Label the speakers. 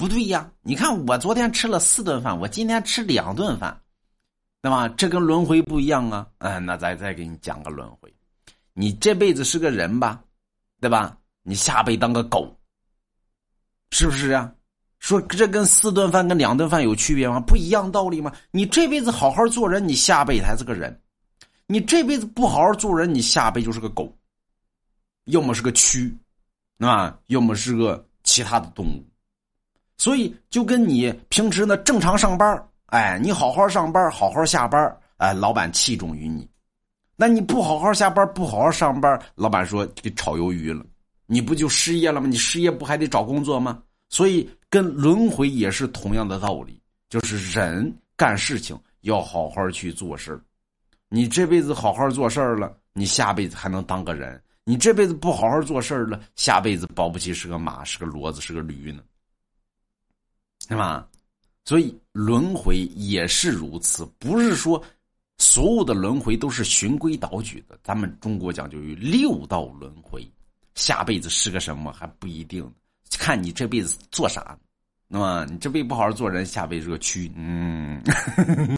Speaker 1: 不对呀！你看我昨天吃了四顿饭，我今天吃两顿饭，对吧？这跟轮回不一样啊！嗯，那再再给你讲个轮回，你这辈子是个人吧，对吧？你下辈当个狗，是不是啊？说这跟四顿饭跟两顿饭有区别吗？不一样道理吗？你这辈子好好做人，你下辈才是个人；你这辈子不好好做人，你下辈就是个狗，要么是个蛆，啊，要么是个其他的动物。所以，就跟你平时呢正常上班哎，你好好上班，好好下班哎，老板器重于你。那你不好好下班，不好好上班，老板说给炒鱿鱼了，你不就失业了吗？你失业不还得找工作吗？所以，跟轮回也是同样的道理，就是人干事情要好好去做事你这辈子好好做事了，你下辈子还能当个人；你这辈子不好好做事了，下辈子保不齐是个马，是个骡子，是个驴呢。是吧？所以轮回也是如此，不是说所有的轮回都是循规蹈矩的。咱们中国讲究于六道轮回，下辈子是个什么还不一定，看你这辈子做啥。那么你这辈子不好好做人，下辈子是个蛆。嗯。